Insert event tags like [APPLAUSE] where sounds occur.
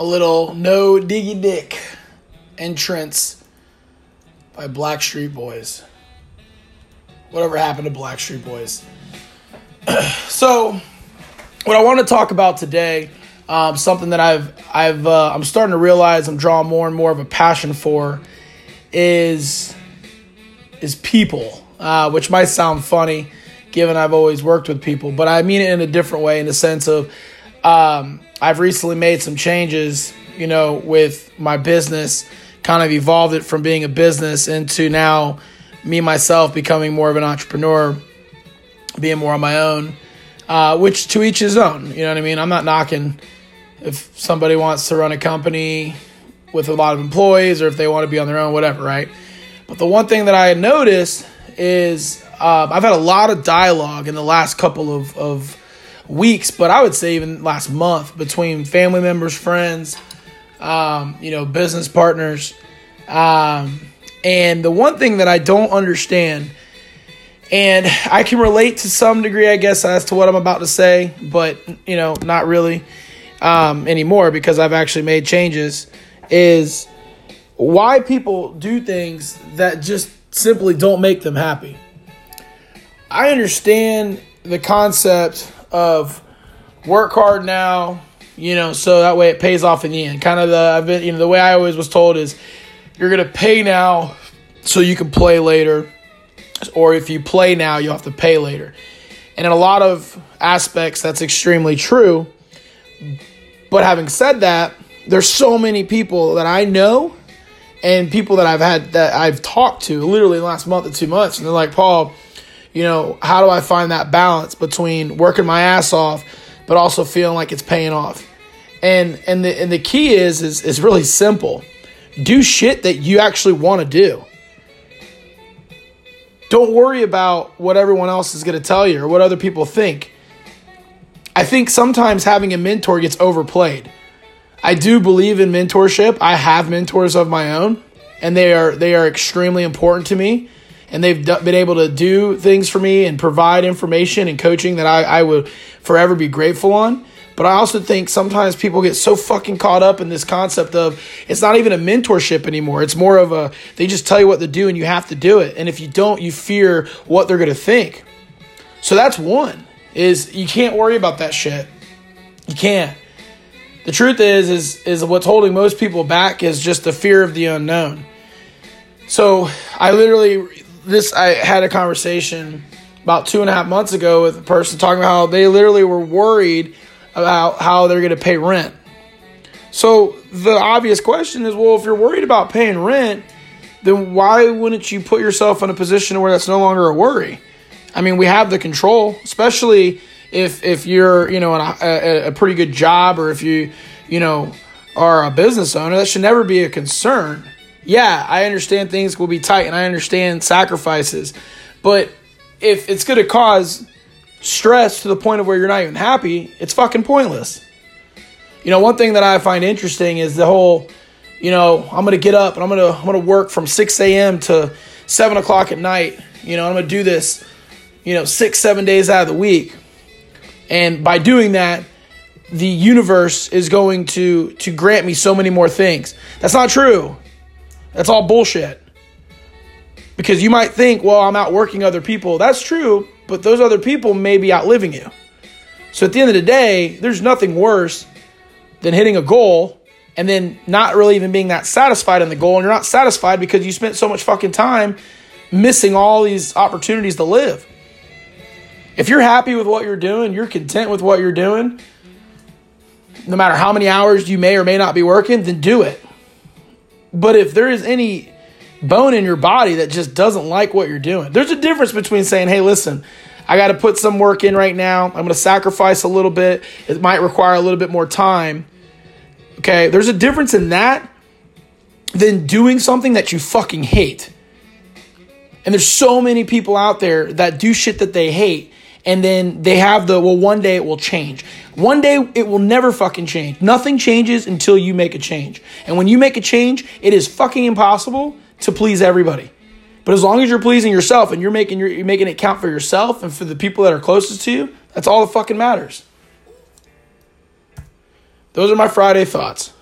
a little No Diggity entrance by Blackstreet Boys. Whatever happened to Blackstreet Boys? [CLEARS THROAT] so, what I want to talk about today, um, something that I've I've uh, I'm starting to realize I'm drawing more and more of a passion for, is is people, uh, which might sound funny, given I've always worked with people, but I mean it in a different way, in the sense of um, I've recently made some changes, you know, with my business, kind of evolved it from being a business into now me myself becoming more of an entrepreneur, being more on my own, uh, which to each his own. You know what I mean? I'm not knocking if somebody wants to run a company with a lot of employees or if they want to be on their own, whatever, right? But the one thing that I noticed is um, I've had a lot of dialogue in the last couple of, of weeks, but I would say even last month between family members, friends, um, you know, business partners. Um, and the one thing that I don't understand, and I can relate to some degree, I guess, as to what I'm about to say, but, you know, not really um, anymore because I've actually made changes, is why people do things that just simply don't make them happy. I understand the concept of work hard now, you know, so that way it pays off in the end. Kind of the I've been, you know, the way I always was told is you're gonna pay now so you can play later, or if you play now, you have to pay later. And in a lot of aspects, that's extremely true. But having said that, there's so many people that I know and people that I've had that I've talked to literally the last month or two months, and they're like, Paul, you know, how do I find that balance between working my ass off, but also feeling like it's paying off? And and the and the key is is is really simple. Do shit that you actually want to do. Don't worry about what everyone else is going to tell you or what other people think. I think sometimes having a mentor gets overplayed. I do believe in mentorship. I have mentors of my own, and they are they are extremely important to me. And they've been able to do things for me and provide information and coaching that I, I would forever be grateful on. But I also think sometimes people get so fucking caught up in this concept of it's not even a mentorship anymore. It's more of a they just tell you what to do and you have to do it. And if you don't, you fear what they're going to think. So that's one is you can't worry about that shit. You can't. The truth is is is what's holding most people back is just the fear of the unknown. So I literally this I had a conversation about two and a half months ago with a person talking about how they literally were worried about how they're going to pay rent. So the obvious question is, well, if you're worried about paying rent, then why wouldn't you put yourself in a position where that's no longer a worry? I mean, we have the control, especially if if you're you know a, a, a pretty good job or if you you know are a business owner. That should never be a concern. Yeah, I understand things will be tight and I understand sacrifices, but if it's going to cause stress to the point of where you're not even happy, it's fucking pointless. You know, one thing that I find interesting is the whole, you know, I'm gonna get up and I'm gonna I'm gonna work from 6 a.m. to seven o'clock at night. You know, I'm gonna do this, you know, six, seven days out of the week. And by doing that, the universe is going to to grant me so many more things. That's not true. That's all bullshit. Because you might think, well, I'm outworking other people. That's true, but those other people may be outliving you. So at the end of the day, there's nothing worse than hitting a goal and then not really even being that satisfied in the goal. And you're not satisfied because you spent so much fucking time missing all these opportunities to live. If you're happy with what you're doing, you're content with what you're doing, no matter how many hours you may or may not be working, then do it. But if there is any bone in your body that just doesn't like what you're doing. There's a difference between saying, hey, listen, I got to put some work in right now. I'm going to sacrifice a little bit. It might require a little bit more time. Okay, there's a difference in that than doing something that you fucking hate. And there's so many people out there that do shit that they hate and then they have the well one day it will change. One day it will never fucking change. Nothing changes until you make a change. And when you make a change, it is fucking impossible to please everybody. But as long as you're pleasing yourself and you're making your, you're making it count for yourself and for the people that are closest to you, that's all that fucking matters. Those are my Friday thoughts.